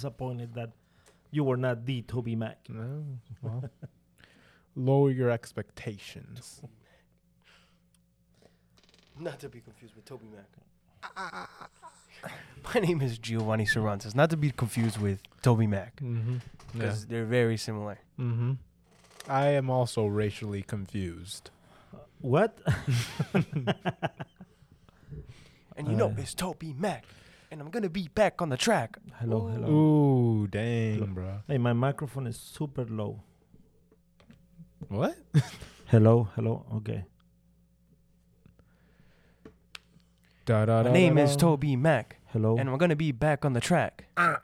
disappointed that you were not the Toby Mac. No, well, lower your expectations. Not to be confused with Toby Mac. My name is Giovanni Cervantes. Not to be confused with Toby Mac. Mm-hmm. Because they're very similar. Mm-hmm. I am also racially confused. What? And you know, Uh. it's Toby Mac. And I'm going to be back on the track. hello, hello. Ooh, dang, Look. bro. Hey, my microphone is super low. What? Hello, hello. Okay. Da, da, My da, name da, is. Toby Mac. Hello. And I'm going to be back on the track. Ah.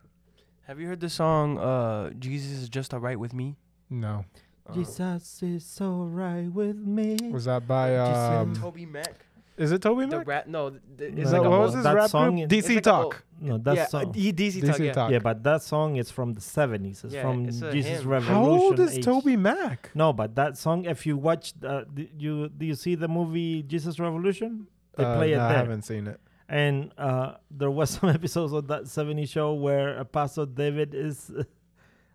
Have you heard the song uh, Jesus is Just Alright with Me? No. Uh, Jesus is alright with me. Was that by just um? Toby Mac. Is it Toby The Mac? rap, no, th- th- No, it's that, like a what old- was his that rap song group? is- DC like a old- Talk. no, that yeah, song. uh, D- DC, Talk, yeah. Talk. yeah, but that song is from the 70s. It's Yeah, from it's a Jesus hymn. Revolution. How old is age. Toby Mac? No, but that song, if you watch, uh, d- you do you see the movie Jesus Revolution? They Uh, play it no, I there. haven't seen it. And uh, there was some episodes of that 70 show where Pastor David is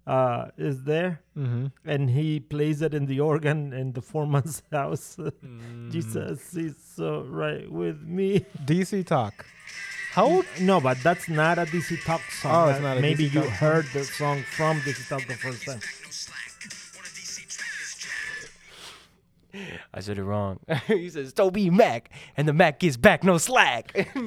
uh, is there Mm-hmm. and he plays it in the organ in the Forman's house. Mm. Jesus is so right with me. DC Talk. How old? No, but that's not a DC Talk song. Oh, it's not a Maybe DC you Talk heard the song from DC Talk the first time. I said it wrong. he says Toby Mac, and the Mac gets back no slack.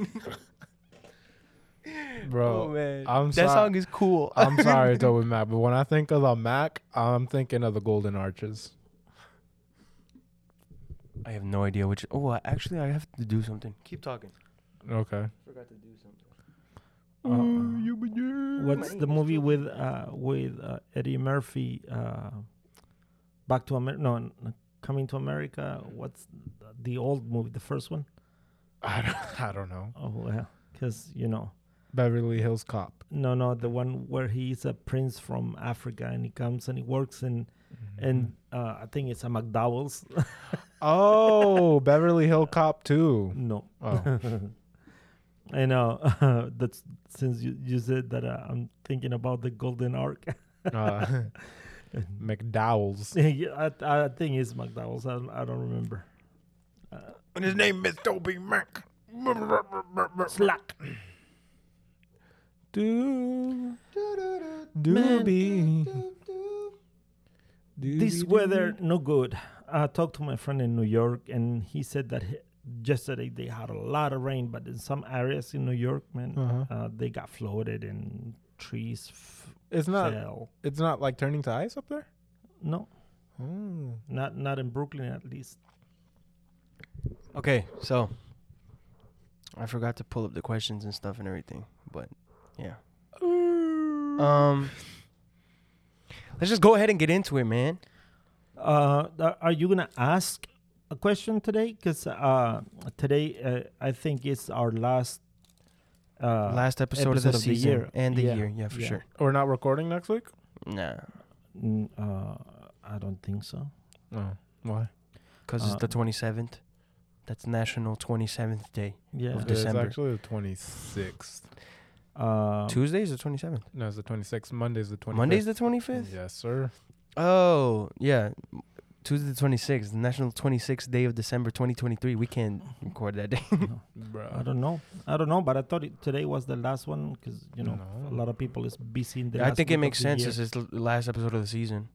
Bro, oh man, I'm that sorry. song is cool. I'm sorry, Toby Mac, but when I think of the Mac, I'm thinking of the Golden Arches. I have no idea which. Oh, I- actually, I have to do something. Keep talking. Okay. Forgot to do something. Uh, what's the movie with uh, with uh, Eddie Murphy? Uh, Back to America? No, Coming to America. What's the old movie? The first one? I don't, I don't know. Oh well, because you know, Beverly Hills Cop. no, no, the one where he's a prince from Africa and he comes and he works in, and uh, I think it's a McDowell's. oh, Beverly Hill Cop too. no, Oh, I know. that's since you, you said that uh, I'm thinking about the Golden Ark. uh, McDowell's. yeah, I, I think it's McDowell's. I don't, I don't remember. Uh, And his name is Toby Mac. Slack. Do Man. doobie. This weather no good. I talked to my friend in New York, and he said that he, yesterday they had a lot of rain, but in some areas in New York, man, Uh-huh. uh, they got flooded and trees f- It's not. fell. It's not like turning to ice up there. No, Oh. not not in Brooklyn at least. Okay, so I forgot to pull up the questions and stuff and everything, but yeah. Um, let's just go ahead and get into it, man. Uh, are you gonna ask a question today? Because uh, today uh, I think it's our last. Uh, Last episode, of the of the season year. and the Yeah, year, yeah, for yeah. sure. We're not recording next week. Nah, n- uh, I don't think so. Oh, why? because Uh, it's the twenty seventh. That's National Twenty Seventh Day. Yeah. Of It's December. actually the twenty sixth. Uh, Tuesday is the twenty seventh. No, it's the twenty sixth. Monday's the twenty. Monday's the twenty fifth. Yes, sir. Oh yeah, Tuesday the twenty sixth, National Twenty Sixth Day of December, twenty twenty three. We can't record that day. Bro. I don't know. I don't know, but I thought it, today was the last one because you know No. a lot of people is busy in the. I last think it makes sense. year. This is the last episode of the season.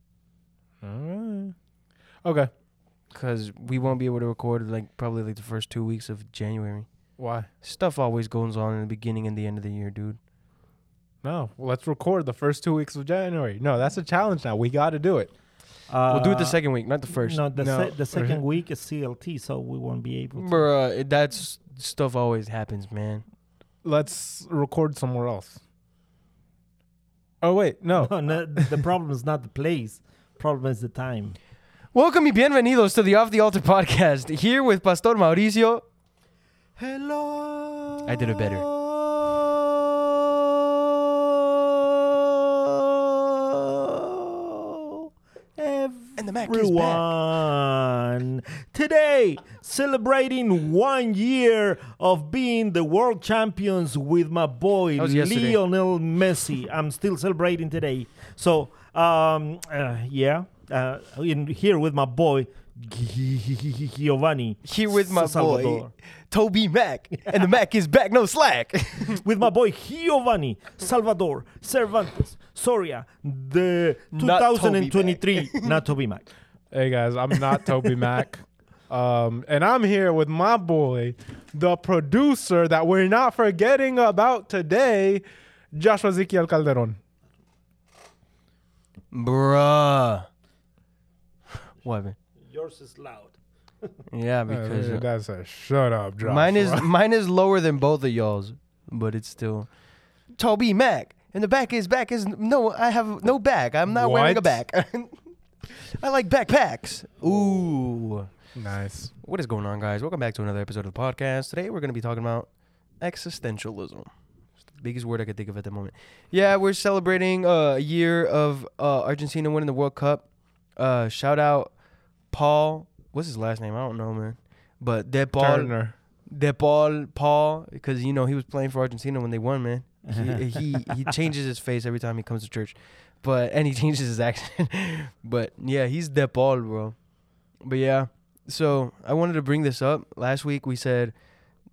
All right. Okay. Because we won't be able to record like probably like the first two weeks of January. Why? Stuff always goes on in the beginning and the end of the year, dude. No. Well, let's record the first two weeks of January. No, that's a challenge now. We got to do it. we'll do it the Uh, second week, not the first. No, the No. se- the second week is CLT, so we won't be able. to. Bruh, it- that's stuff always happens, man. Let's record somewhere else. Oh wait, no. No, no, the problem is not the place. Problem is the time. Welcome y bienvenidos to the Off the Altar podcast. Here with Pastor Mauricio. Hello. I did it better. And And the Mac is back. everyone. Today, celebrating one year of being the world champions with my boy That was yesterday. Lionel Messi. I'm still celebrating today. So, um, uh, yeah, uh, in here with my boy Giovanni. Here with my Salvador. boy, Toby Mac. And the Mac is back, no slack. with my boy Giovanni Salvador Cervantes Soria, the Not Toby 2023, not Toby Mac. Hey guys, I'm not Toby Mac. Um, and I'm here with my boy, the producer that we're not forgetting about today, Joshua Ezekiel Calderon. Bruh. What? man? Yours is loud. Yeah, because Uh, that's a shut up, Joshua. mine is mine is lower than both of y'all's, but it's still Toby Mac. And the back is back is no. I have no back. I'm not wearing a What? back. I like backpacks. Ooh. nice. What is going on, guys? Welcome back to another episode of the podcast. Today we're going to be talking about existentialism. It's the biggest word I could think of at the moment. Yeah, we're celebrating uh, a year of uh, Argentina winning the World Cup. Uh, shout out Paul. What's his last name? I don't know, man. But De Paul, Paul, Paul, because you know he was playing for Argentina when they won, man. He he, he changes his face every time he comes to church, but and he changes his accent. but yeah, he's De Paul, bro. But yeah, so I wanted to bring this up. Last week we said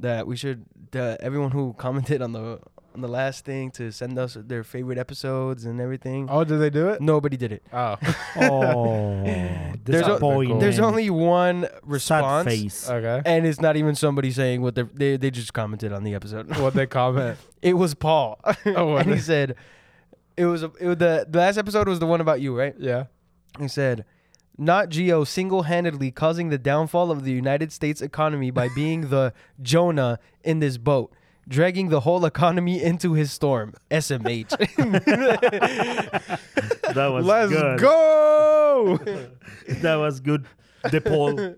that we should that everyone who commented on the on the last thing to send us their favorite episodes and everything. Oh, did they do it? Nobody did it. Oh. Oh, There's a- disappointing. There's only one sad response, face. okay. and it's not even somebody saying what they're- they they just commented on the episode. What they comment? It was Paul, Oh, and he said it was, a, it was the the last episode was the one about you, right? yeah. He said, "Not Geo single-handedly causing the downfall of the United States economy by being the Jonah in this boat." Dragging the whole economy into his storm. SMH. That was Let's good. go. That was good. DePaul.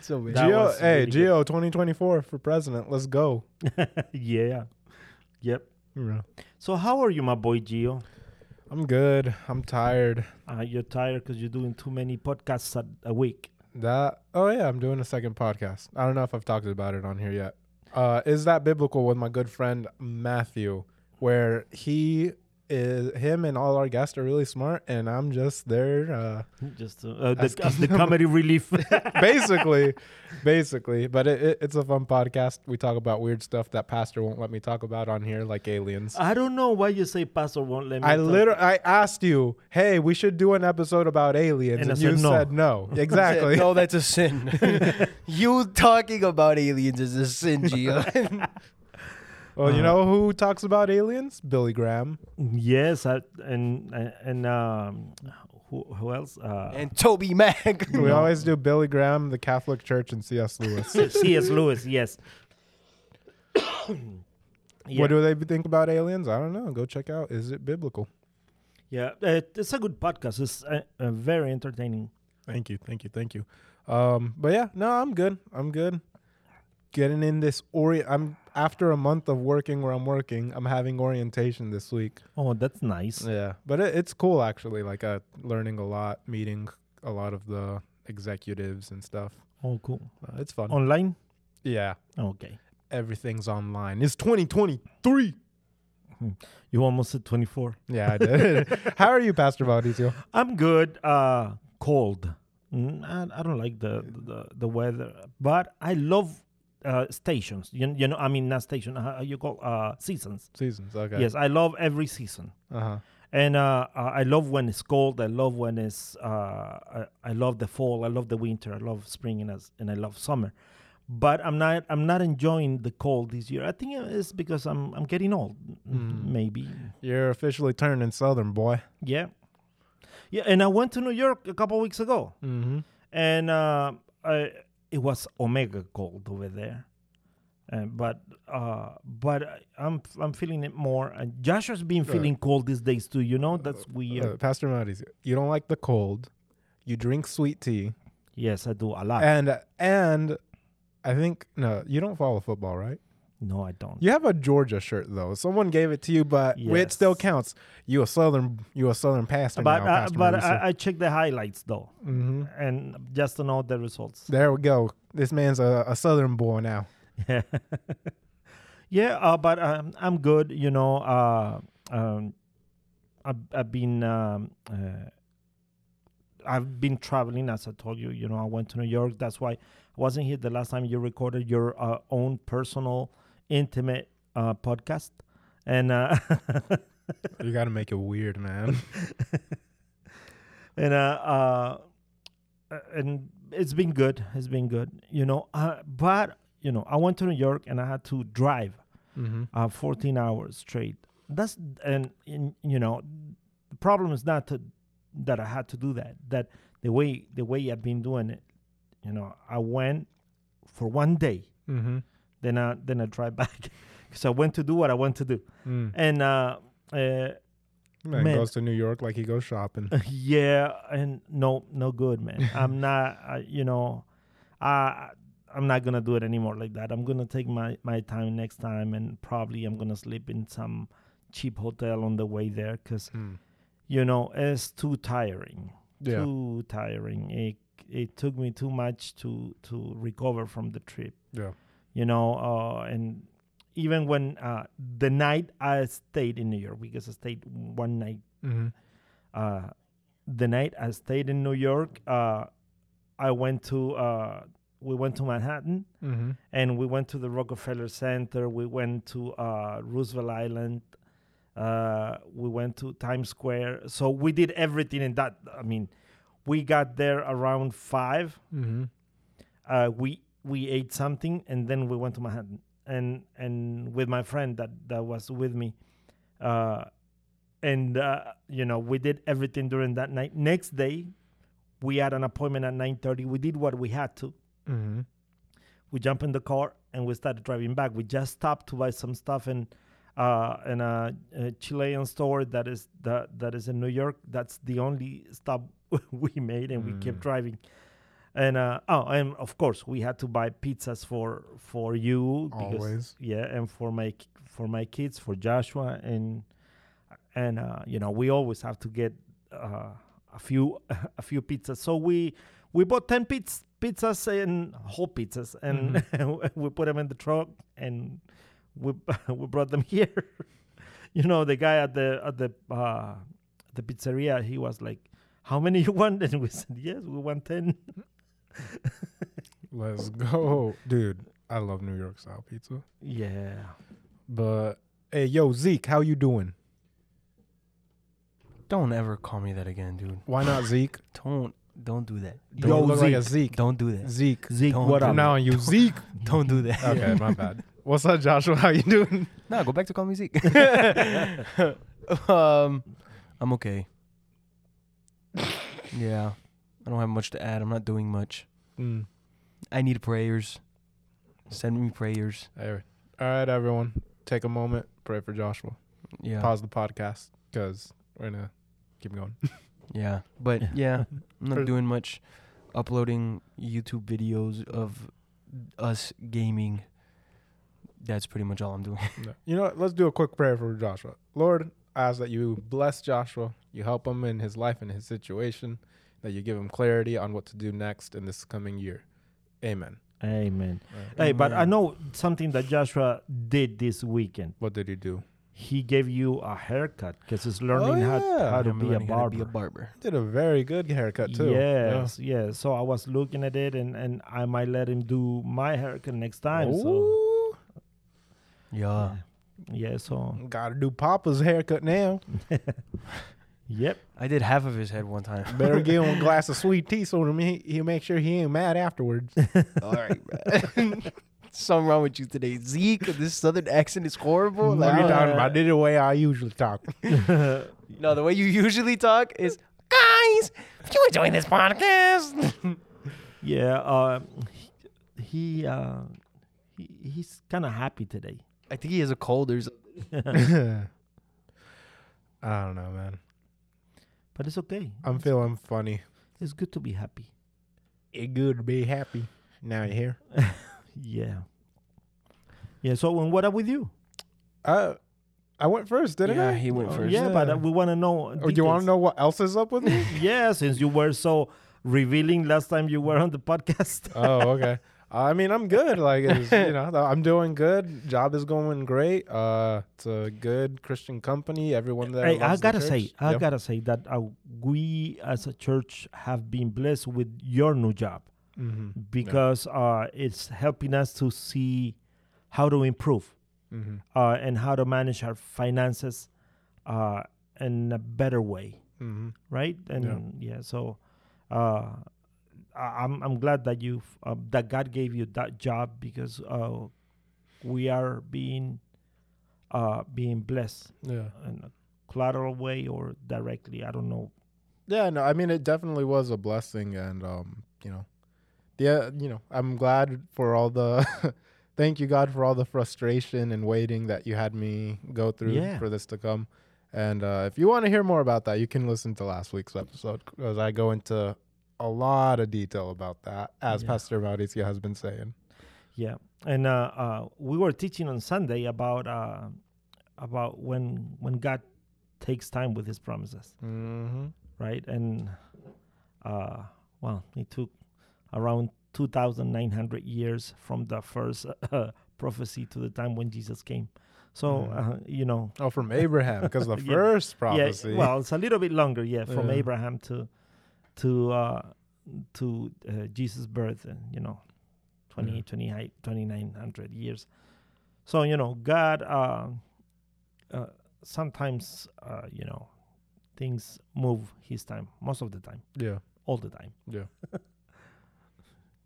so That Geo, was hey, really Geo 2024 for president. Let's go. yeah. Yep. Yeah. So how are you, my boy Gio? I'm good. I'm tired. Uh, you're tired because you're doing too many podcasts a, a week. That oh yeah, I'm doing a second podcast. I don't know if I've talked about it on here yet. Uh, is that biblical with my good friend Matthew, where he is him and all our guests are really smart, and I'm just there. Uh, Just uh, uh, the, the comedy relief. basically, basically. But it, it, it's a fun podcast. We talk about weird stuff that Pastor won't let me talk about on here, like aliens. I don't know why you say Pastor won't let me. I literally I asked you, hey, we should do an episode about aliens, And and, I you said no. said no. Exactly. no, that's a sin. you talking about aliens is a sin, Gio. Well, you Uh, know who talks about aliens? Billy Graham. Yes, I, and and um, who, who else? Uh, and Toby Mac. We always do Billy Graham, the Catholic Church, and C.S. Lewis. C.S. Lewis. Yes. yeah. What do they think about aliens? I don't know. Go check out. Is it biblical? yeah, uh, it's a good podcast. It's uh, uh, very entertaining. Thank you, thank you, thank you. Um, but yeah, no, I'm good. I'm good. Getting in this ori. I'm after a month of working where I'm working. I'm having orientation this week. Oh, that's nice. Yeah, but it, it's cool actually. Like uh, learning a lot, meeting a lot of the executives and stuff. Oh, cool. Uh, it's fun. Online. yeah, Okay. everything's online. It's 2023. You almost said 24. Yeah, I did. How are you, Pastor Mauricio? I'm good. Uh, cold. Mm, I, I don't like the, the the weather, but I love uh, stations. You, you know, I mean not station. How you call uh seasons? Seasons. Okay. Yes, I love every season, Uh huh. and uh, uh, I love when it's cold. I love when it's. Uh, I, I love the fall. I love the winter. I love spring and, as, and I love summer. But I'm not. I'm not enjoying the cold this year. I think it's because I'm. I'm getting old. Mm. Maybe. You're officially turning southern, boy. Yeah. Yeah, and I went to New York a couple weeks ago, Mm-hmm. and uh, I, it was omega cold over there. Uh, but uh, but I'm I'm feeling it more. And Joshua's been Uh, feeling cold these days too. You know that's weird. Uh, Pastor Mauricio, you don't like the cold. You drink sweet tea, yes, I do a lot. and and I think no, you don't follow football, right? No, I don't. You have a Georgia shirt though. Someone gave it to you, but it still counts. You a southern, you a southern pastor but now, uh, but I, I check the highlights though, hmm and just to know the results. There we go. This man's a, a southern boy now. Yeah, yeah. Uh, but um, I'm good. You know, uh, um, I've, I've been um, uh, I've been traveling, as I told you. You know, I went to New York. That's why I wasn't here the last time you recorded your uh, own personal, intimate uh, podcast. And uh, You got to make it weird, man. and uh, uh, and it's been good. It's been good. You know, uh, but you know, I went to New York and I had to drive. hmm uh, 14 hours straight. That's and, in you know, the problem is not to, that I had to do that. That the way the way I've been doing it, you know, I went for one day, hmm then I then I drive back because I went to do what I want to do, Mm. and uh, uh, Man, Man. goes to New York like he goes shopping. yeah, and no no good, man. I'm not, uh, you know, I. I'm not gonna do it anymore like that. I'm gonna take my, my time next time, and probably I'm gonna sleep in some cheap hotel on the way there, cause Mm. you know it's too tiring Yeah. too tiring it it took me too much to to recover from the trip Yeah. You know uh and even when uh the night i stayed in new york because i stayed one night hmm uh the night i stayed in new york uh i went to uh we went to manhattan hmm and we went to the Rockefeller Center. We went to uh, Roosevelt Island. Uh, we went to Times Square. So we did everything in that. I mean, we got there around five. hmm Uh, we we ate something and then we went to Manhattan. And and with my friend that that was with me, uh, and uh, you know we did everything during that night. Next day, we had an appointment at nine thirty. We did what we had to hmm we jump in the car and we started driving back. We just stopped to buy some stuff in uh, in a, a Chilean store that is that that is in New York. That's the only stop we made, and we kept Mm. driving. And uh, oh, and of course we had to buy pizzas for for you because Always. yeah, and for my for my kids, for Joshua, and and uh, you know we always have to get uh, a few a few pizzas. So we we bought ten pizzas pizzas and whole pizzas, and we put them in the truck, and we we brought them here. you know, the guy at the at the uh, the pizzeria, he was like, "How many you want?" And we said, "Yes, we want 10. Let's go, dude. I love New York style pizza. Yeah. But hey, yo, Zeke, how you doing? Don't ever call me that again, dude. Why not Zeke? Don't don't do that. You Don't, look like a Zeke. don't do that. Zeke. Zeke, Don't what do up? Now on, you Zeke. Don't do that. Okay, my bad. What's up, Joshua? How you doing? Nah, go back to call me Zeke. um, I'm okay. Yeah, I don't have much to add. I'm not doing much. Mm. I need prayers. Send me prayers. All right, everyone, take a moment, pray for Joshua. Yeah, Pause the podcast because we're gonna keep going. yeah, but yeah, I'm not doing much. Uploading YouTube videos of us gaming. That's pretty much all I'm doing. No. You know what? Let's do a quick prayer for Joshua. Lord, I ask that you bless Joshua, you help him in his life and his situation, that you give him clarity on what to do next in this coming year. Amen. Amen. Hey, but I know something that Joshua did this weekend. What did he do? He gave you a haircut because he's learning oh, how, yeah. how to I'm be a how to barber. be a barber. Did a very good haircut too. Yes, yeah. So I was looking at it, and, and I might let him do my haircut next time. So Ooh, Yeah. yeah, so gotta do Papa's haircut now. yep. I did half of his head one time. Better give him a glass of sweet tea so he he make sure he ain't mad afterwards. All right, bro. Something wrong with you today, Zeke. This southern accent is horrible. what are you talking about? I did it the way I usually talk. no, the way you usually talk is, guys, you enjoying this podcast, Yeah. Uh, he, he uh, he, he's kind of happy today. I think he has a cold or something. I don't know, man. But it's okay. I'm feeling funny. It's good to be happy. It's good to be happy. Now you're here. Yeah. Yeah. So, and what up with you? I I went first, didn't yeah, I? he went Oh, first. yeah, but uh, we want to know. Or do you want to know what else is up with me? yeah, since you were so revealing last time you were on the podcast. oh, okay. I mean, I'm good. Like, it's, you know, I'm doing good. Job is going great. Uh, it's a good Christian company. Everyone there. Hey, I gotta say, I Yep. gotta say that uh, we as a church have been blessed with your new job Mhm. because uh, it's helping us to see how to improve Mhm. uh, and how to manage our finances uh, in a better way, Mhm. right? And yeah, so uh, I'm I'm glad that you uh, that God gave you that job because uh, we are being uh, being blessed Yeah. in a collateral way or directly. I don't know. Yeah, no, I mean it definitely was a blessing, and um, you know, yeah, you know, I'm glad for all the, thank you God for all the frustration and waiting that you had me go through Yeah. for this to come, and uh, if you want to hear more about that, you can listen to last week's episode because I go into a lot of detail about that, as Yeah. Pastor Mauricio has been saying. Yeah, and uh, uh, we were teaching on Sunday about uh, about when when God takes time with His promises, Mm-hmm. right? And uh, well, it took around two thousand nine hundred years from the first uh, prophecy to the time when Jesus came. So Mhm. uh, you know, Oh, from Abraham, because the Yeah. first prophecy. yeah, well, it's a little bit longer, yeah, from Yeah. Abraham to to uh, to uh, Jesus' birth, uh, you know, 20, Yeah. 28 2900 years. So, you know, God, uh, uh, sometimes, uh, you know, things move his time, most of the time, yeah, all the time. yeah.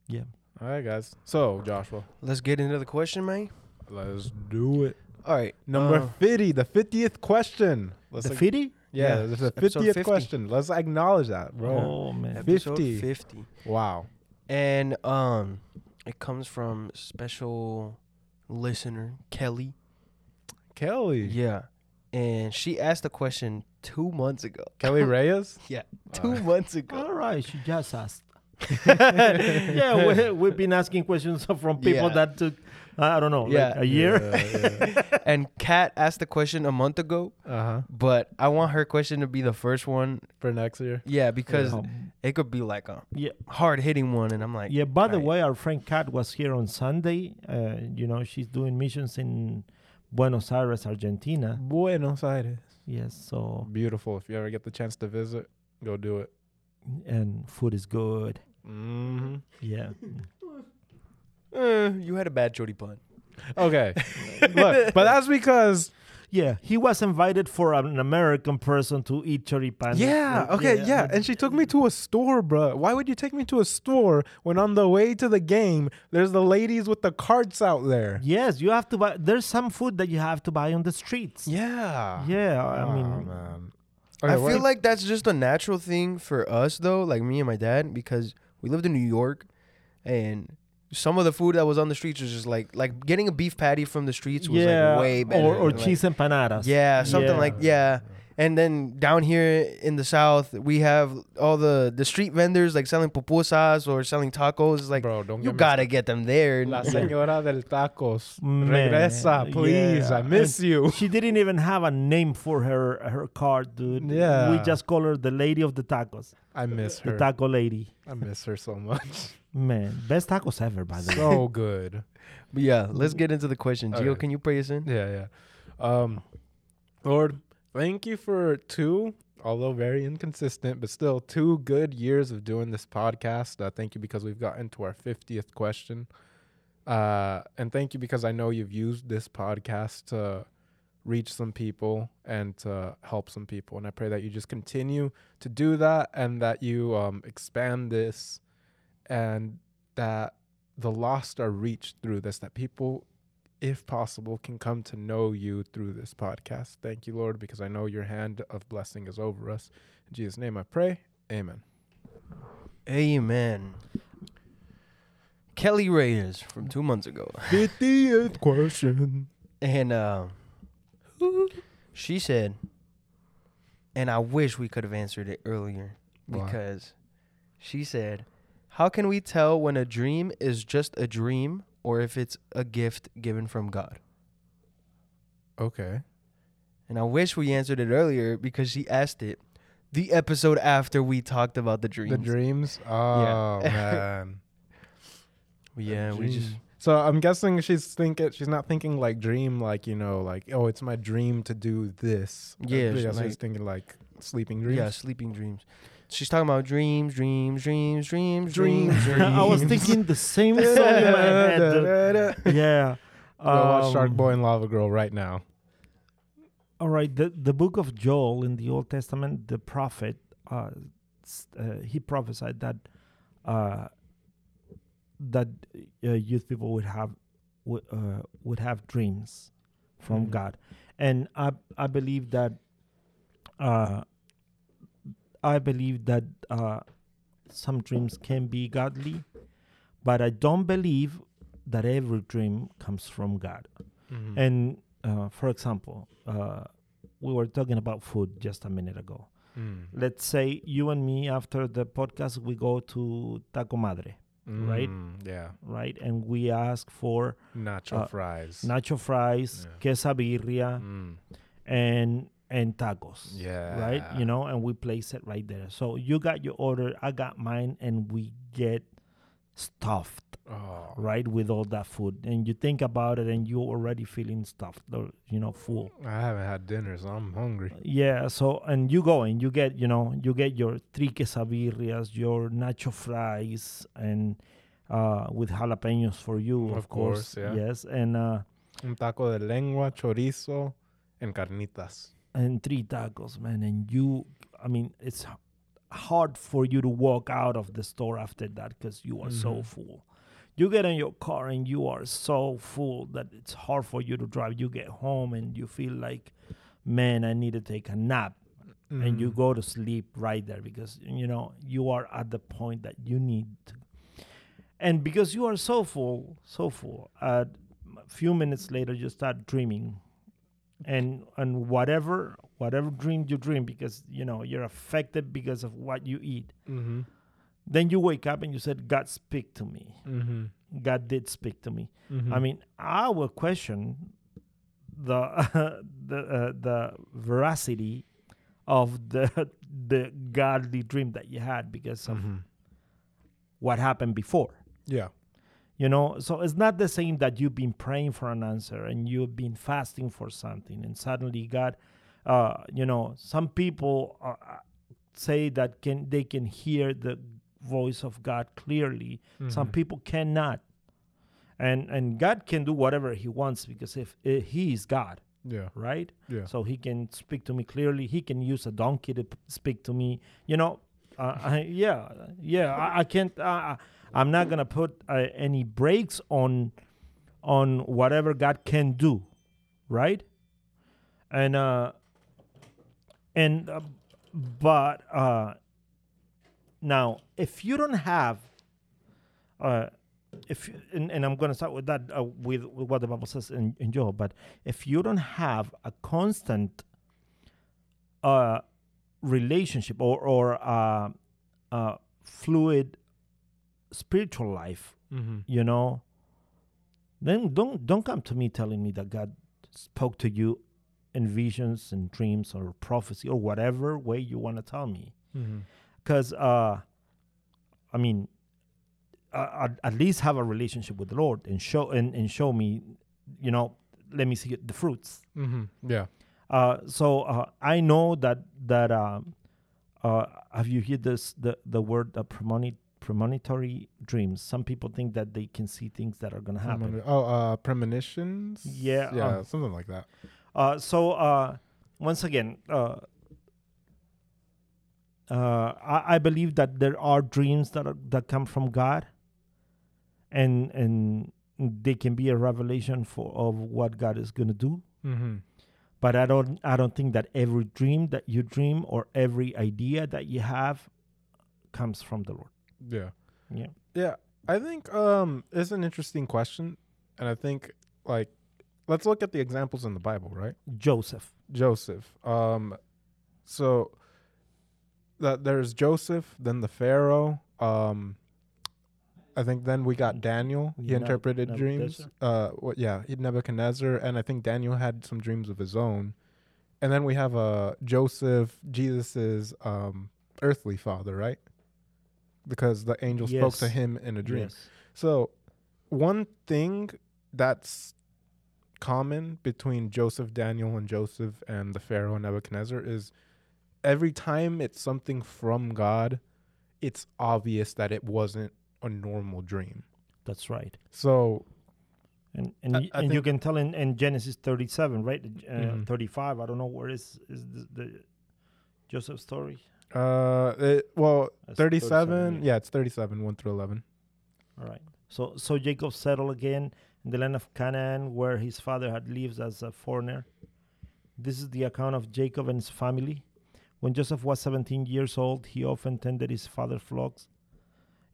Yeah. All right, guys. So Joshua, Let's get into the question, man. let's do it. All right, Number uh, 50, the 50th question. Let's the ag- 50? Yeah, Yeah, this is the 50th 50. question. Let's acknowledge that, bro. Oh, man. episode 50. 50. Wow. And um, it comes from special listener Kelly. Kelly. Yeah, and she asked a question two months ago. Kelly Reyes? Yeah, two Uh, months ago. All right, she just asked. yeah, we, we've been asking questions from people Yeah. that took, I don't know, Yeah. like a year. Yeah, and Kat asked the question a month ago, uh-huh. but I want her question to be the first one. For next year. Yeah, because Um, it could be like a yeah, hard hitting one, and I'm like, Yeah, by the Right. way, our friend Kat was here on Sunday. Uh, you know, she's doing missions in Buenos Aires, Argentina. Buenos Aires. Yes, so Beautiful. If you ever get the chance to visit, go do it. and food is good. Mm-hmm. Yeah. "Eh, you had a bad choripan. Okay. Look, but that's because Yeah, he was invited for an American person to eat choripan. Yeah, okay, yeah. And she took me to a store, bro. Why would you take me to a store when on the way to the game, there's the ladies with the carts out there? Yes, you have to buy. There's some food that you have to buy on the streets. Yeah. Yeah, I Oh, mean, man. I Okay, feel what- like that's just a natural thing for us, though, like me and my dad, because we lived in New York, and some of the food that was on the streets was just like like getting a beef patty from the streets was yeah, like way better. or, or like- cheese empanadas. Yeah, something Yeah. like yeah. And then down here in the south, we have all the the street vendors like selling pupusas or selling tacos. It's like bro, don't you get me gotta get them there. La señora del tacos. Man, Regresa, please. yeah. I miss you. She didn't even have a name for her her card, dude. Yeah. we just call her the lady of the tacos, I miss her. the taco lady. I miss her so much. Man, best tacos ever, by the way. so good. But yeah, let's get into the question. Gio, Okay. can you pray us in? Yeah, yeah. Um, Lord, thank you for two, although very inconsistent, but still two good years of doing this podcast. Uh, thank you because we've gotten to our 50th question. Uh, and thank you because I know you've used this podcast to reach some people and to help some people. And I pray that you just continue to do that and that you um, expand this and that the lost are reached through this, that people if possible, can come to know you through this podcast. Thank you, Lord, because I know your hand of blessing is over us. In Jesus' name I pray. Amen. Amen. Kelly Reyes from two months ago, 50th question. and uh, she said, and I wish we could have answered it earlier Why? because she said, "How can we tell when a dream is just a dream or if it's a gift given from God. Okay. And I wish we answered it earlier because she asked it the episode after we talked about the dreams. The dreams. Oh man. Yeah, we just. So I'm guessing she's thinking she's not thinking like dream like you know like oh it's my dream to do this. Yeah, yeah. she's So she's like- thinking like sleeping dreams. yeah, sleeping dreams. She's talking about dreams, dreams, dreams, dreams, Dreams, dreams. dreams. I was thinking the same song in my head. dude. Yeah. Go watch Shark Um, Boy and Lava Girl right now. All right, the the book of Joel in the Old Testament, the prophet, uh, uh, he prophesied that uh, that uh, youth people would have would, uh, would have dreams from Mhm. God, and I I believe that uh, I believe that uh, some dreams can be godly, but I don't believe that every dream comes from God. Mhm. And uh, for example, uh, we were talking about food just a minute ago. Mm. Let's say you and me, after the podcast, we go to Taco Madre, right? Mm, Yeah. right? And we ask for Nacho Uh, fries. nacho fries, Yeah. quesabirria, Mm. and and tacos. Yeah. Right? You know, and we place it right there. So you got your order, I got mine, and we get stuffed, Oh. right, with all that food. And you think about it, and you're already feeling stuffed, or you know, full. I haven't had dinner, so I'm hungry. Yeah, so and you go and you get, you know, you get your three quesabirrias, your nacho fries, and uh, with jalapenos for you, of, Of course, yeah. Yes, and uh, Un taco de lengua, chorizo, and carnitas. and three tacos, man. And you, I mean, it's hard for you to walk out of the store after that because you are so Mhm. full. You get in your car and you are so full that it's hard for you to drive. You get home and you feel like, man, I need to take a nap. and you Mhm. go to sleep right there because you know you are at the point that you need to and because you are so full so full uh, a few minutes later you start dreaming and and whatever whatever dream you dream because you know you're affected because of what you eat Mhm. then you wake up and you said god speak to me Mhm. god did speak to me Mhm. I mean, I will question the the uh, the veracity of the the godly dream that you had because of Mhm. what happened before. Yeah. You know, so it's not the same that you've been praying for an answer and you've been fasting for something, and suddenly God, uh, you know, some people uh, say that can they can hear the voice of God clearly. Some Mhm. people cannot, and and God can do whatever He wants because if, if He is God, Yeah. right? Yeah. So He can speak to me clearly. He can use a donkey to p- speak to me. You know, uh, I, yeah, yeah. I, I can't. Uh, I'm not gonna put uh, any brakes on on whatever God can do, right? And uh, and uh, but uh, now if you don't have uh, if and, and I'm going to start with that uh, with, with what the Bible says in, in Job, but if you don't have a constant uh, relationship or or uh, uh, fluid spiritual life, Mm-hmm. you know, then don't don't come to me telling me that God spoke to you in visions and dreams or prophecy or whatever way you want to tell me Mm-hmm. because uh i mean uh, at, at least have a relationship with the lord and show and, and show me you know let me see the fruits Mm-hmm. Yeah. uh so uh, i know that that um uh have you heard this the the word uh, premoni- premonitory dreams some people think that they can see things that are going to happen Premoni- Oh, uh, premonitions. Yeah, Yeah, um, something like that. Uh, so uh, once again, uh, uh, I, I believe that there are dreams that are, that come from God, and and they can be a revelation for of what God is going to do. Mm-hmm. But I don't I don't think that every dream that you dream or every idea that you have comes from the Lord. Yeah. Yeah. Yeah, I think um it's an interesting question, and I think like let's look at the examples in the Bible, right? Joseph. Joseph. Um, so that there's Joseph, then the Pharaoh. Um, I think then we got Daniel. He Neb- interpreted dreams. Uh, what? Yeah, Nebuchadnezzar, and I think Daniel had some dreams of his own. And then we have uh Joseph, Jesus's um, earthly father, right? Because the angel spoke to him in a dream. Yes. So, one thing that's common between Joseph, Daniel, and Joseph and the Pharaoh and Nebuchadnezzar is every time it's something from God, it's obvious that it wasn't a normal dream. That's right. So, And and, I- y- I and you can tell in, in Genesis 37, right? Uh, Mhm. 35. I don't know where is is the, the Joseph story. uh, it, well, That's 37, yeah. yeah, it's 37, 1 through 11. All right. So so Jacob settled again in the land of Canaan, where his father had lived as a foreigner. This is the account of Jacob and his family. When Joseph was 17 years old, he often tended his father's flocks.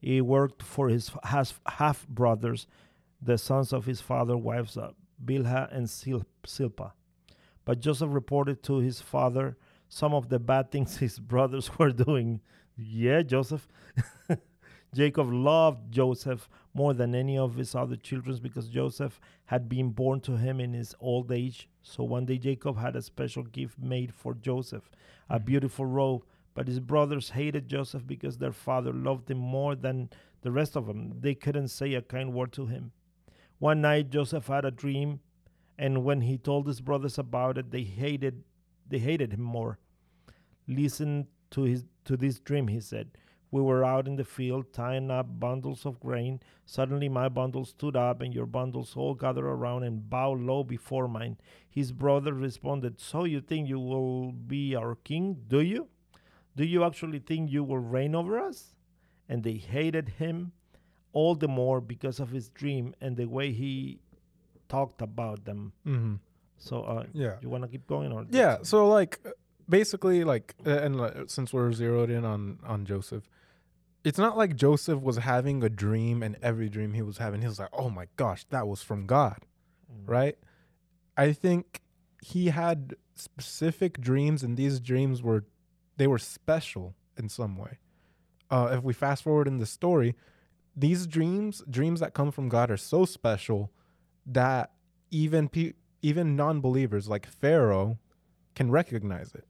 He worked for his half, brothers, the sons of his father's wives, uh, Bilhah and Sil- Silpah. But Joseph reported to his father some of the bad things his brothers were doing. Yeah, Joseph. Jacob loved Joseph more than any of his other children because Joseph had been born to him in his old age. So one day Jacob had a special gift made for Joseph, a Mhm. beautiful robe. But his brothers hated Joseph because their father loved him more than the rest of them. They couldn't say a kind word to him. One night Joseph had a dream, and when he told his brothers about it, they hated they hated him more. Listen to his to this dream, he said. We were out in the field tying up bundles of grain. Suddenly my bundle stood up, and your bundles all gathered around and bowed low before mine. His brother responded, So you think you will be our king, do you? Do you actually think you will reign over us? And they hated him all the more because of his dream and the way he talked about them. Mm-hmm. So, uh, Yeah. you want to keep going or Yeah. So like, basically, like, and since we're zeroed in on on Joseph, it's not like Joseph was having a dream, and every dream he was having, he was like, "Oh my gosh, that was from God," Mm. right? I think he had specific dreams, and these dreams were they were special in some way. Uh, if we fast forward in the story, these dreams, dreams that come from God, are so special that even pe- even non-believers like Pharaoh can recognize it.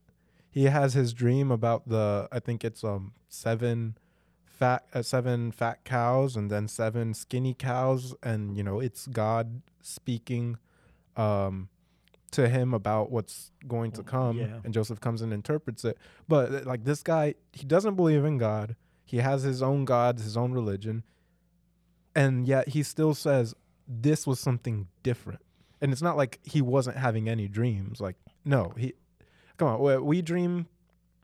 He has his dream about the I think it's um seven fat uh, seven fat cows and then seven skinny cows and you know it's God speaking um to him about what's going to come Yeah. and Joseph comes and interprets it. But uh, like this guy, he doesn't believe in God. He has his own gods, his own religion. And yet he still says this was something different. And it's not like he wasn't having any dreams. Like no, he come on, we, we dream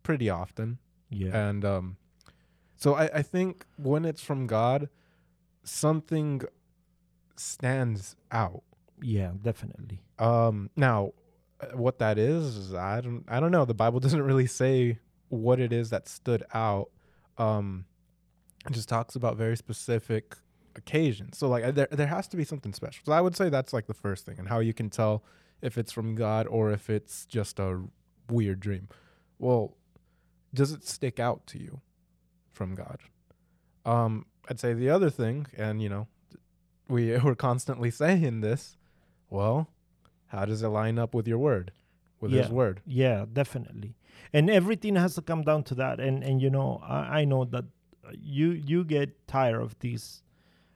pretty often. Yeah. And um, so I, I think when it's from God, something stands out. yeah, definitely. Um, now, uh, what that is, is I don't, I don't know. The Bible doesn't really say what it is that stood out. Um, it just talks about very specific occasions. So, like, uh, there, there has to be something special. So, I would say that's like the first thing, and how you can tell if it's from God or if it's just a weird dream. Well, does it stick out to you from God? Um, I'd say the other thing, and you know, we we're constantly saying this. Well, how does it line up with your word, with His word? Yeah, definitely. And everything has to come down to that. And and you know, I, I know that you you get tired of this.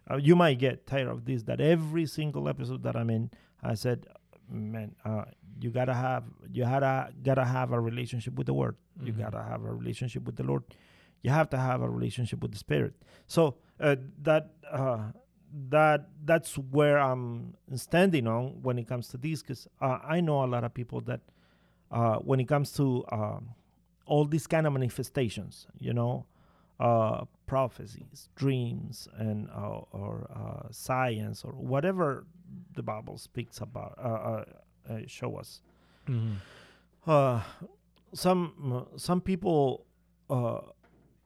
Uh, you might get tired of this. That every single episode that I'm in, I said, man, uh, you gotta have you gotta gotta have a relationship with the Word. You Mhm. gotta have a relationship with the Lord. You have to have a relationship with the Spirit. So uh, that uh, that that's where I'm standing on when it comes to this, because uh, I know a lot of people that uh, when it comes to um, all these kind of manifestations, you know, uh, prophecies, dreams, and uh, or uh, science or whatever the Bible speaks about, uh, uh, uh, show us. Uh, some some people, uh,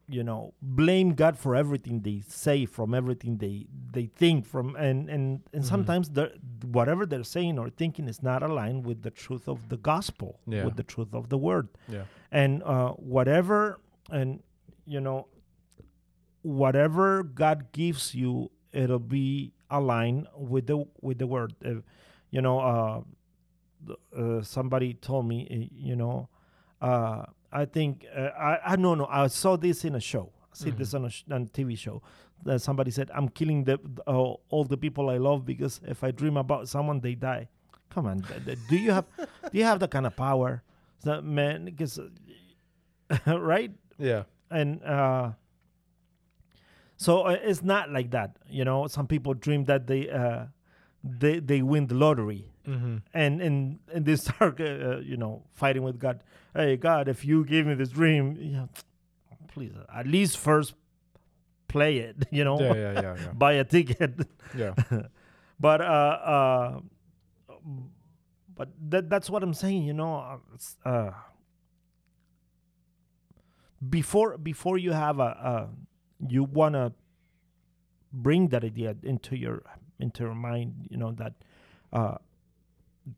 you know, blame God for everything they say, from everything they they think, from and and and Mhm. sometimes whatever they're saying or thinking is not aligned with the truth of the gospel, Yeah. with the truth of the word Yeah. and uh, whatever and you know whatever God gives you, it'll be aligned with the with the word. Uh, you know, uh, uh, somebody told me, uh, you know, uh, I think uh, I I no no I saw this in a show. I see this on a, sh- on a TV show. That somebody said, "I'm killing the uh, all the people I love because if I dream about someone, they die." Come on, do you have do you have that kind of power, so, man? Because right Yeah. and uh, so uh, it's not like that. You know, some people dream that they uh, they they win the lottery, Mm-hmm. and and and they start uh, you know fighting with God. Hey God, if you give me this dream, you know, please at least first play it. You know, Yeah, yeah, yeah, buy a ticket. yeah. but uh, uh, but that that's what I'm saying. You know, uh, uh, before before you have a, a you wanna bring that idea into your into your mind. You know that uh,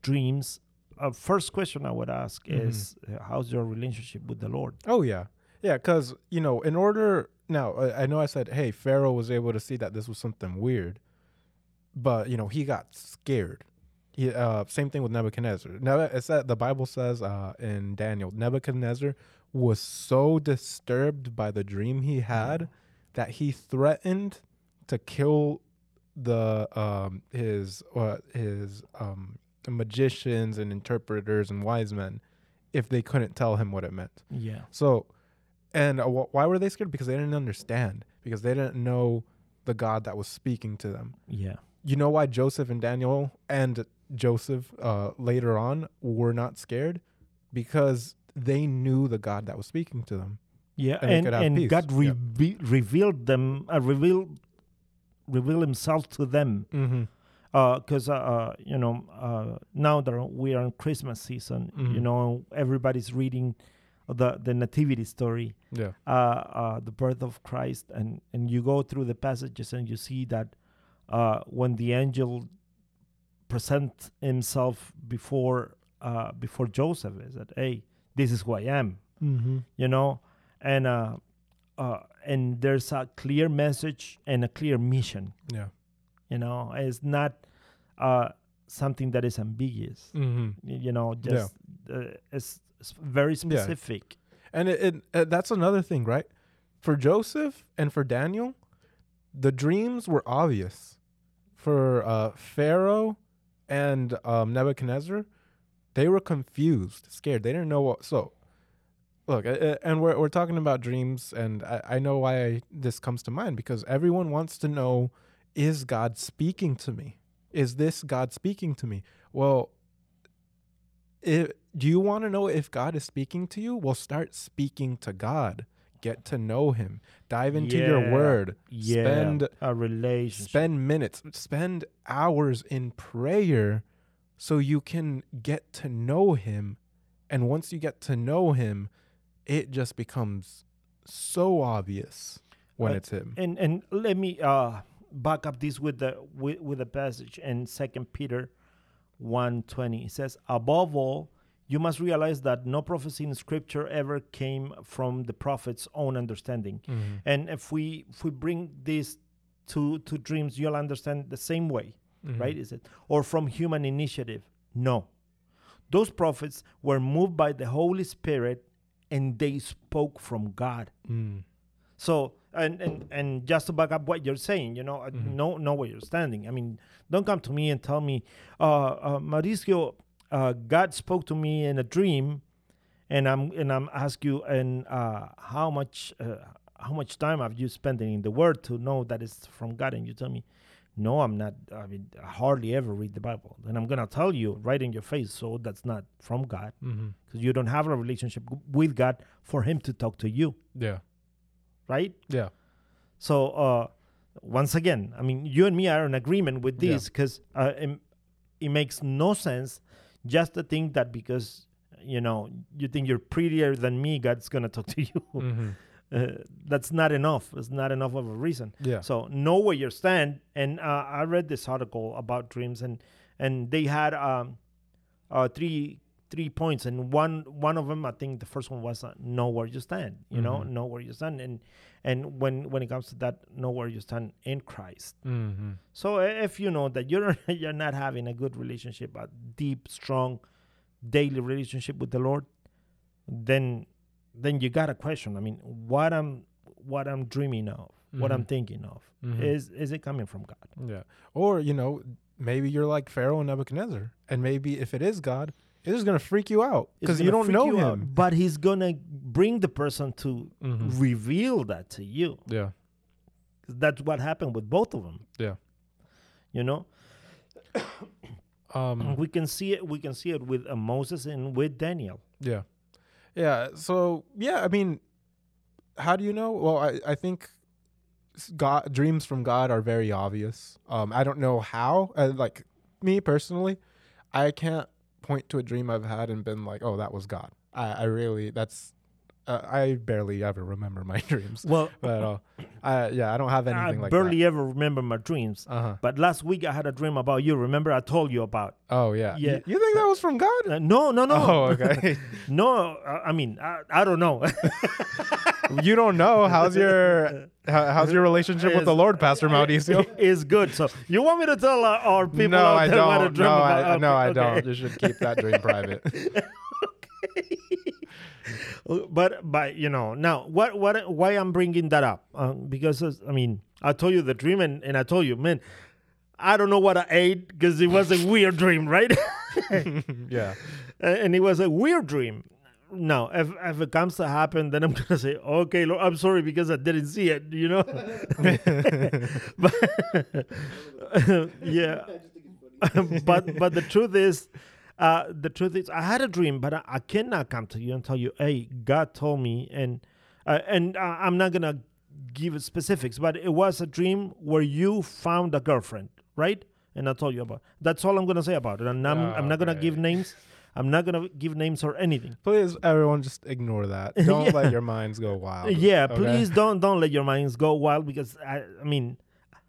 dreams. Uh, first question I would ask Mhm. is, uh, how's your relationship with the Lord? Oh yeah, yeah. Because you know, in order now, I, I know I said, hey, Pharaoh was able to see that this was something weird, but you know, he got scared. He, uh, same thing with Nebuchadnezzar. Now, it said the Bible says uh, in Daniel, Nebuchadnezzar was so disturbed by the dream he had that he threatened to kill the um, his uh, his um, magicians and interpreters and wise men if they couldn't tell him what it meant. Yeah, So, and uh, wh- why were they scared? Because they didn't understand. Because they didn't know the God that was speaking to them. yeah, You know why Joseph and Daniel and Joseph uh, later on were not scared? Because they knew the God that was speaking to them. Yeah. And And peace. God Yeah. revealed them, uh, revealed reveal Himself to them Mm-hmm. because uh, uh, you know uh, now that we are in Christmas season, you Mhm. know everybody's reading the the nativity story, Yeah. uh, uh, the birth of Christ, and and you go through the passages and you see that uh, when the angel presents himself before uh, before Joseph, is that hey, this is who I am, Mm-hmm. you know, and uh, uh, and there's a clear message and a clear mission Yeah. you know it's not uh something that is ambiguous Mm-hmm. You know just uh, it's, it's very specific Yeah. And it, it uh, that's another thing, right? For Joseph and for Daniel, the dreams were obvious. For uh, Pharaoh and um, Nebuchadnezzar, they were confused, scared. They didn't know what. So, look, uh, uh, and we're we're talking about dreams, and I, I know why this comes to mind because everyone wants to know: Is God speaking to me? Is this God speaking to me? Well, if, do you want to know if God is speaking to you? Well, start speaking to God. Get to know Him. Dive into your Word. yeah Spend a relationship spend minutes, spend hours in prayer, so you can get to know Him. And once you get to know Him, it just becomes so obvious when Uh, it's Him. and and let me uh back up this with the with, with the passage in second peter 1.20 it says above all you must realize that no prophecy in scripture ever came from the prophet's own understanding Mhm. and if we if we bring this to to dreams you'll understand the same way Mhm. right is it or from human initiative no those prophets were moved by the holy spirit and they spoke from god Mm. so and and and just to back up what you're saying, you know, Mhm. know know where you're standing. I mean, don't come to me and tell me, uh, uh Mauricio, uh, God spoke to me in a dream, and I'm and I'm ask you, and uh, how much uh, how much time have you spent in the Word to know that it's from God? And you tell me, no, I'm not. I mean, I hardly ever read the Bible. And I'm gonna tell you right in your face, so that's not from God because you don't have a relationship with God for Him to talk to you, Yeah. right? Yeah. So uh, once again, I mean, you and me are in agreement with this because uh, it, it makes no sense just to think that because you know you think you're prettier than me, God's gonna talk to you. Mhm. Uh, that's not enough. It's not enough of a reason. Yeah. So know where you stand. And uh, I read this article about dreams, and and they had um, uh, three three points, and one one of them, I think the first one was uh, know where you stand. You know, Mhm. know where you stand, and and when when it comes to that, know where you stand in Christ. Mm-hmm. So if you know that you're you're not having a good relationship, a deep, strong, daily relationship with the Lord, then then you got a question. I mean, what I'm what I'm dreaming of, what I'm Mhm. thinking of, Mhm. is is it coming from God? Yeah. Or, you know, maybe you're like Pharaoh and Nebuchadnezzar. And maybe if it is God, it is going to freak you out because you don't know you out, him. but He's gonna bring the person to Mhm. reveal that to you. Yeah. That's what happened with both of them. Yeah. You know, Um, we can see it. We can see it with uh, Moses and with Daniel. Yeah. Yeah. So, yeah, I mean, how do you know? Well, I, I think God, dreams from God are very obvious. Um, I don't know how. Uh, like, me personally, I can't point to a dream I've had and been like, oh, that was God. I, I really, that's, uh, I barely ever remember my dreams. Well, But, uh, I, yeah, I don't have I anything like that. I barely ever remember my dreams. Uh huh. But last week I had a dream about you. Remember, I told you about. Oh, yeah. Yeah. You, you think that was from God? Uh, no, no, no. Oh, okay. no, uh, I mean, I, I don't know. you don't know. How's your, how's your relationship with the Lord, Pastor Mauricio? is good. So you want me to tell uh, our people no, out I there what a don't. dream No, about? I, no, I don't. You should keep that dream private. But but you know now what what why I'm bringing that up um, because I mean I told you the dream and, and I told you man I don't know what I ate because it was a weird dream right yeah. and it was a weird dream. Now, if if it comes to happen, then I'm gonna say, okay, Lord, I'm sorry because I didn't see it, you know. but yeah, but but the truth is, uh, the truth is, I had a dream, but I, I cannot come to you and tell you, hey, God told me, and uh, and I'm not gonna give specifics, but it was a dream where you found a girlfriend, right? And I told you about. That's all I'm gonna say about it, and I'm I'm not gonna give names. I'm not gonna give names or anything. Please, everyone, just ignore that. Don't Yeah. let your minds go wild. Yeah, okay? please don't don't let your minds go wild because I I mean,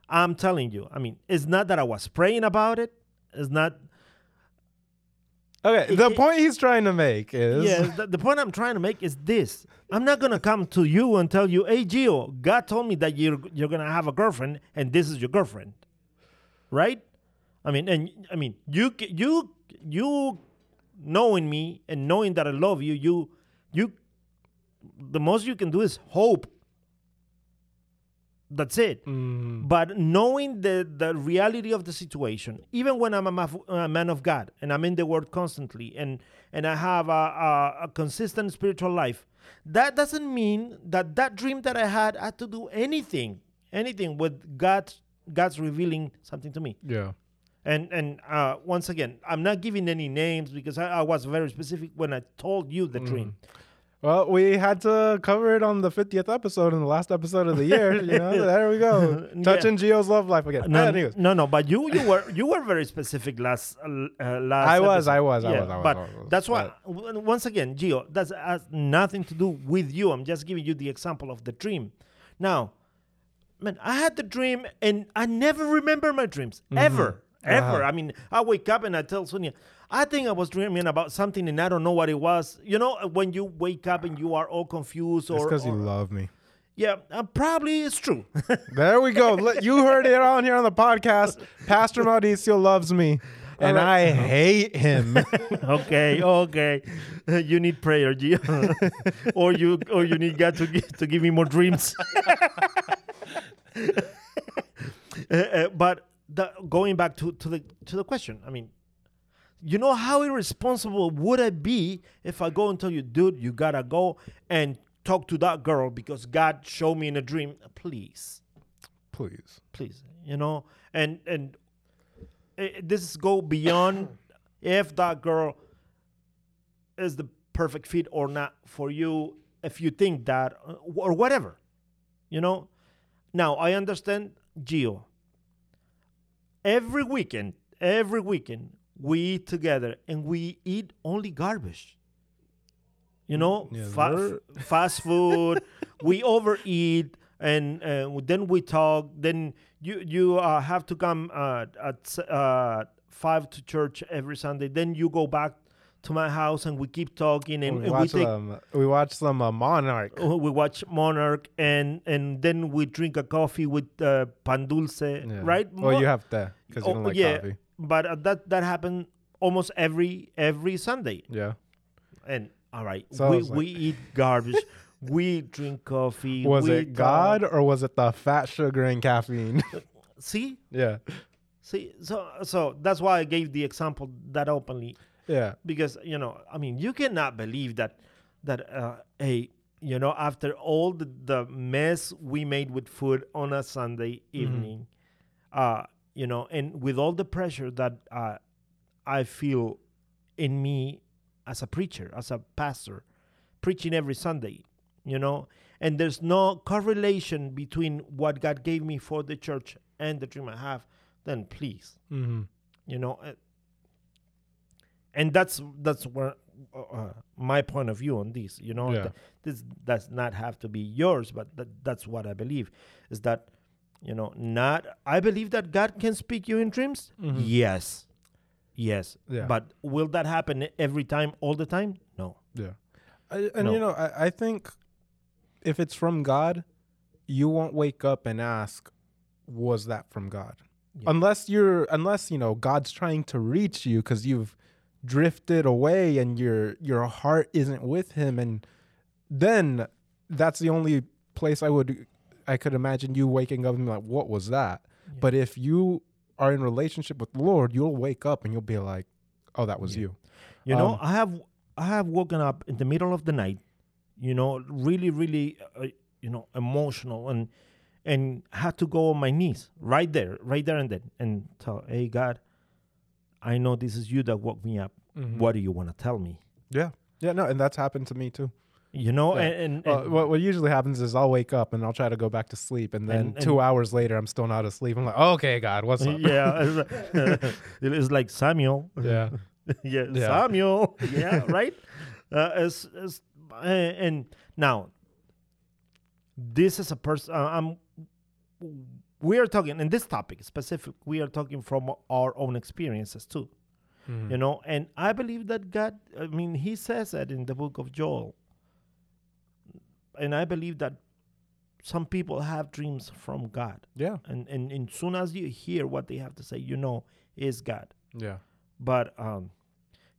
I'm telling you. I mean, it's not that I was praying about it. It's not. Okay. The it- point he's trying to make is. Yeah, the, the point I'm trying to make is this: I'm not gonna come to you and tell you, "Hey, Gio, God told me that you're you're gonna have a girlfriend, and this is your girlfriend," right? I mean, and I mean, you you you knowing me and knowing that I love you, you you the most you can do is hope. That's it. Mm, But knowing the, the reality of the situation, even when I'm a, maf- a man of God and I'm in the Word constantly and, and I have a, a, a consistent spiritual life, that doesn't mean that that dream that I had had to do anything, anything with God, God's revealing something to me. yeah. And and uh, once again, I'm not giving any names because I, I was very specific when I told you the dream. Well, we had to cover it on the 50th episode in the last episode of the year. You know, there we go. Yeah. Touching Gio's love life again. No, Anyways. no, no, but you you were you were very specific last uh, last. I was. I was, I was, I was, But I was. that's why w- once again, Gio, that has nothing to do with you. I'm just giving you the example of the dream. Now, man, I had the dream and I never remember my dreams ever, ever. Uh-huh. I mean, I wake up and I tell Sonia. I think I was dreaming about something and I don't know what it was. You know, when you wake up and you are all confused It's or, because you love me. yeah, uh, probably it's true. There we go. You heard it on here on the podcast. Pastor Mauricio loves me, and All I hate him. okay, okay. You need prayer, Gio. or you or you need God to give, to give me more dreams. Uh, uh, but the, going back to, to the to the question, I mean, you know how irresponsible would I be if I go and tell you, dude, you gotta go and talk to that girl because God showed me in a dream. Please, Please. please, you know, and and eh, this go beyond if that girl is the perfect fit or not for you. If you think that uh, or whatever, you know. Now I understand, Gio. Every weekend, every weekend, we eat together and we eat only garbage. You know, Yeah, fa- fast food. we overeat, and uh, then we talk. Then you you uh, have to come uh, at uh, five to church every Sunday. Then you go back to my house and we keep talking and, we and we watch take some. We watch some uh, Monarch. uh, we watch Monarch and and then we drink a coffee with uh, pan dulce, Yeah. right? Well, Mo- you have to because you Oh, don't like yeah. coffee. But uh, that that happened almost every every Sunday. Yeah. And all right, So we, like- we eat garbage, we drink coffee. Was we it God talk. or was it the fat, sugar, and caffeine? See, yeah. see, so so that's why I gave the example that openly Yeah. because you know, I mean, you cannot believe that that uh, a you know after all the, the mess we made with food on a Sunday evening, uh, you know, and with all the pressure that uh, I feel in me as a preacher, as a pastor, preaching every Sunday, you know, and there's no correlation between what God gave me for the church and the dream I have, then please, Mm-hmm. you know, uh, and that's that's where uh, uh, my point of view on this, you know, Yeah. th- this does not have to be yours, but that, that's what I believe is that, you know, not I believe that God can speak you in dreams. Mhm. Yes, yes, Yeah. but will that happen every time, all the time? No. Yeah. I, and No. you know, I, I think if it's from God, you won't wake up and ask, was that from God? Yeah. Unless you're, unless, you know, God's trying to reach you because you've drifted away and your, your heart isn't with him. And then that's the only place I would, I could imagine you waking up and be like, what was that? But if you are in relationship with the Lord, you'll wake up and you'll be like, oh, that was Yeah. you. You know, Um, I have I have woken up in the middle of the night, you know, really, really, uh, you know, emotional and and had to go on my knees right there, right there and then, and tell, hey God, I know this is you that woke me up. Mhm. What do you want to tell me? Yeah. Yeah, no, and that's happened to me too. You know, Yeah. and, and, Well, and- what, what usually happens is I'll wake up and I'll try to go back to sleep, and then And- two hours later I'm still not asleep. I'm like, okay, God, what's up? yeah, it's like, it is like Samuel. yeah, yeah, Yeah. Samuel. Yeah, right. Uh, as, as, uh, and now, this is a person. Uh, I'm. We are talking in this topic specific. We are talking from our own experiences too. Mhm. You know, and I believe that God. I mean, He says that in the book of Joel. And I believe that some people have dreams from God, yeah, and and, and soon as you hear what they have to say, you know, is God yeah, but um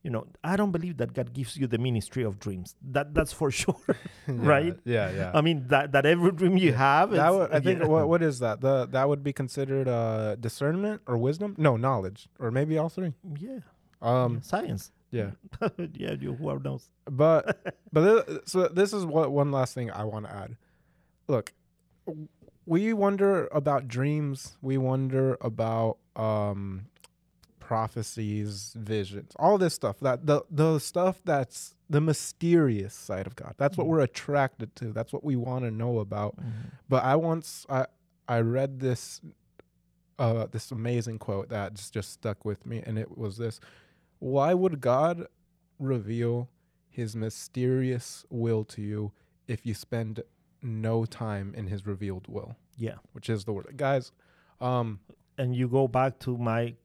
you know i don't believe that god gives you the ministry of dreams that that's for sure Right? Yeah, yeah. i mean that that every dream you have that would, I think yeah. what what is that? The that would be considered uh, discernment or wisdom? No, knowledge, or maybe all three. yeah Um, science yeah. yeah you whoever knows But but th- so this is what one last thing I want to add. Look, we wonder about dreams. We wonder about um, prophecies, visions, all this stuff. That the the stuff that's the mysterious side of God. That's what Mhm. we're attracted to. That's what we want to know about. Mm-hmm. But I once I I read this uh this amazing quote that just, just stuck with me and it was this why would God reveal his mysterious will to you if you spend no time in his revealed will? Yeah. Which is the word. Guys um and you go back to my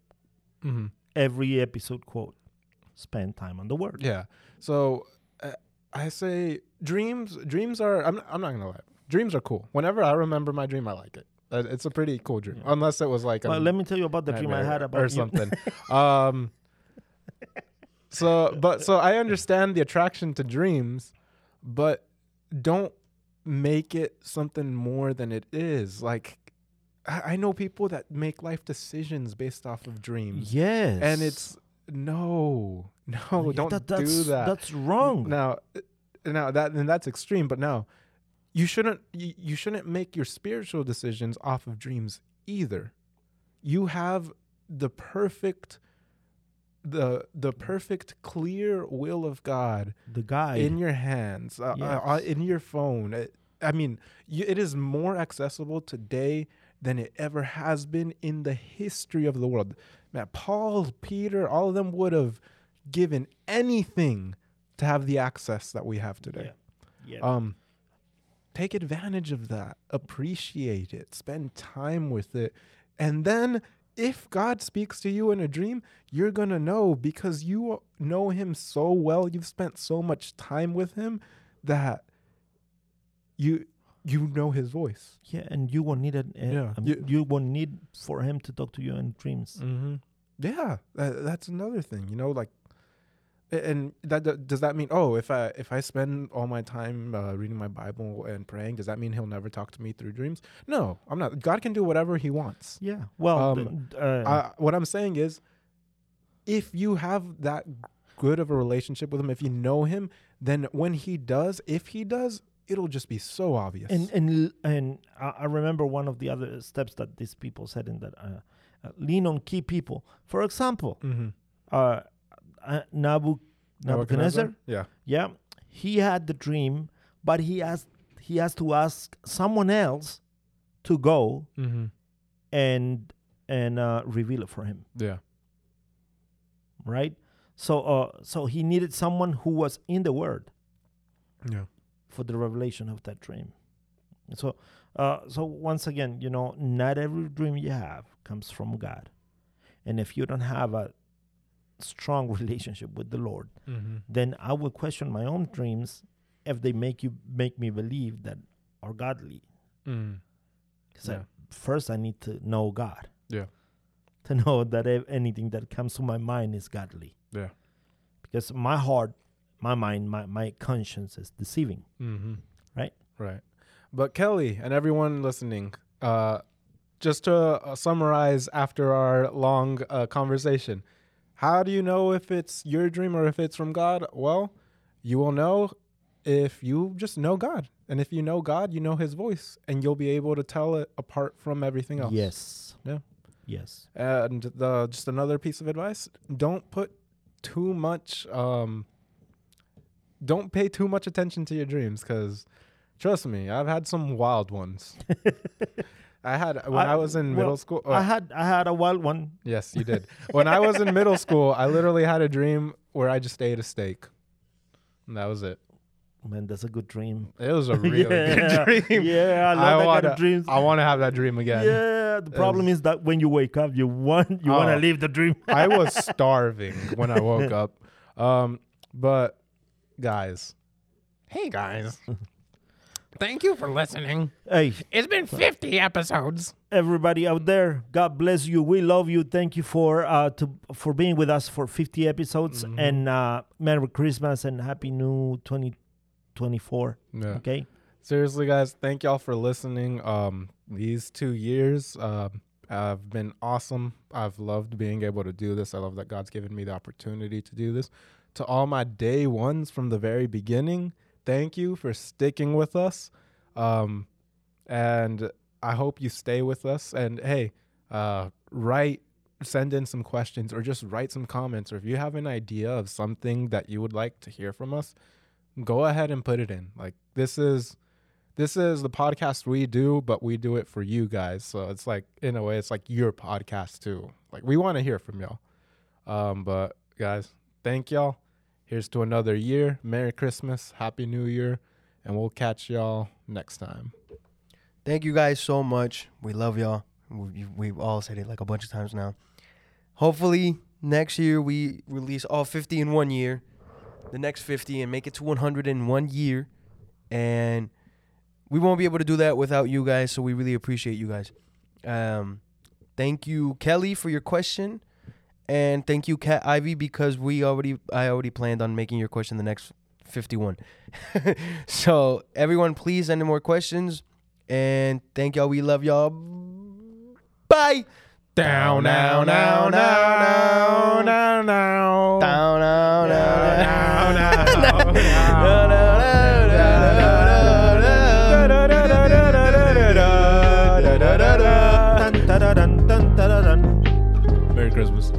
mhm. every episode quote spend time on the word. Yeah. So uh, I say dreams dreams are I'm I'm not going to lie. Dreams are cool. Whenever I remember my dream I like it. Uh, it's a pretty cool dream. Yeah. unless it was like well, let me tell you about the dream i had about or something. um, so, but so I understand the attraction to dreams, but don't make it something more than it is. Like, I, I know people that make life decisions based off of dreams, yes and it's no, no, don't that- do that. that's wrong Now, now that and that's extreme. But now, you shouldn't you, you shouldn't make your spiritual decisions off of dreams either. You have the perfect the the perfect clear will of God the guy in your hands, uh, uh, uh, in your phone. It- I mean, you, it is more accessible today than it ever has been in the history of the world. Man, Paul, Peter, all of them would have given anything to have the access that we have today. yeah. Um, take advantage of that, appreciate it, spend time with it, and then if God speaks to you in a dream, you're going to know because you know him so well. You've spent so much time with him that you you know his voice. Yeah, and you won't need it. Uh, Yeah. um, You- you, won't need for him to talk to you in dreams. Mm-hmm. Yeah, that, that's another thing. You know, like, and that, that does that mean? Oh, if I if I spend all my time uh, reading my Bible and praying, does that mean he'll never talk to me through dreams? No, I'm not. God can do whatever He wants. Yeah. Well, Um, th- uh, I, what I'm saying is, if you have that good of a relationship with Him, if you know Him, then when He does, if He does, it'll just be so obvious. and and and I, remember one of the other steps that these people said in that uh, uh, lean on key people. For example, mm-hmm. Uh, uh, Nabu, Nebuchadnezzar. yeah, Yeah, he had the dream, but he asked he has to ask someone else to go mm-hmm. and and uh, reveal it for him. yeah, Right. So uh, so he needed someone who was in the Word yeah, for the revelation of that dream. So, uh, so once again, you know, not every dream you have comes from God, and if you don't have a strong relationship with the Lord, mm-hmm. then I will question my own dreams if they make you make me believe that are godly. mm. Because Yeah. first I need to know God. Yeah. To know that anything that comes to my mind is godly. Yeah. Because my heart, my mind, my, my conscience is deceiving. Mm-hmm. Right? Right. But Kelly and everyone listening, uh, just to uh, summarize after our long uh, conversation, how do you know if it's your dream or if it's from God? Well, you will know if you just know God. And if you know God, you know his voice and you'll be able to tell it apart from everything else. Yes. Yeah. Yes. And the just another piece of advice, don't put too much um don't pay too much attention to your dreams cuz trust me, I've had some wild ones. I had when I, I- was in well, middle school. I uh, had I had a wild one. yes, you did. when I was in middle school, I literally had a dream where I just ate a steak. And that was it. Man, that's a good dream. It was a really yeah. good dream. Yeah, I love that wanna, kind of dreams. I want to have that dream again. yeah, the problem is that when you wake up, you want you want Oh. to leave the dream. I was starving when I woke up. Um, but guys, hey guys, thank you for listening. hey, It's been 50 episodes. everybody out there, God bless you. We love you. Thank you for uh to for being with us for 50 episodes Mhm. and uh Merry Christmas and Happy New 2024. Yeah. Okay? Seriously, guys, thank y'all for listening. Um, these two years um, have been awesome. I've loved being able to do this. I love that God's given me the opportunity to do this. To all my day ones from the very beginning, thank you for sticking with us. Um, and I hope you stay with us. And hey, uh, write, send in some questions or just write some comments. Or if you have an idea of something that you would like to hear from us, go ahead and put it in. Like this is this is the podcast we do, but we do it for you guys. So it's like in a way, it's like your podcast too. Like we want to hear from y'all. Um, but guys, thank y'all. Here's to another year. Merry Christmas, Happy New Year, and we'll catch y'all next time. Thank you guys so much. We love y'all. We, we've all said it like a bunch of times now. Hopefully, next year we release all 50 in one year, the next 50, and make it to 100 in one year. And we won't be able to do that without you guys, so we really appreciate you guys. Um, thank you, Kelly, for your question. And thank you, Cat Ivy, because we already I already planned on making your question the next 51. so everyone, please send in more questions. And thank y'all. We love y'all. Bye. Down, now, now, now, now, now, Down, down, down, now, down, dun, dun, dun, dun. Merry Christmas.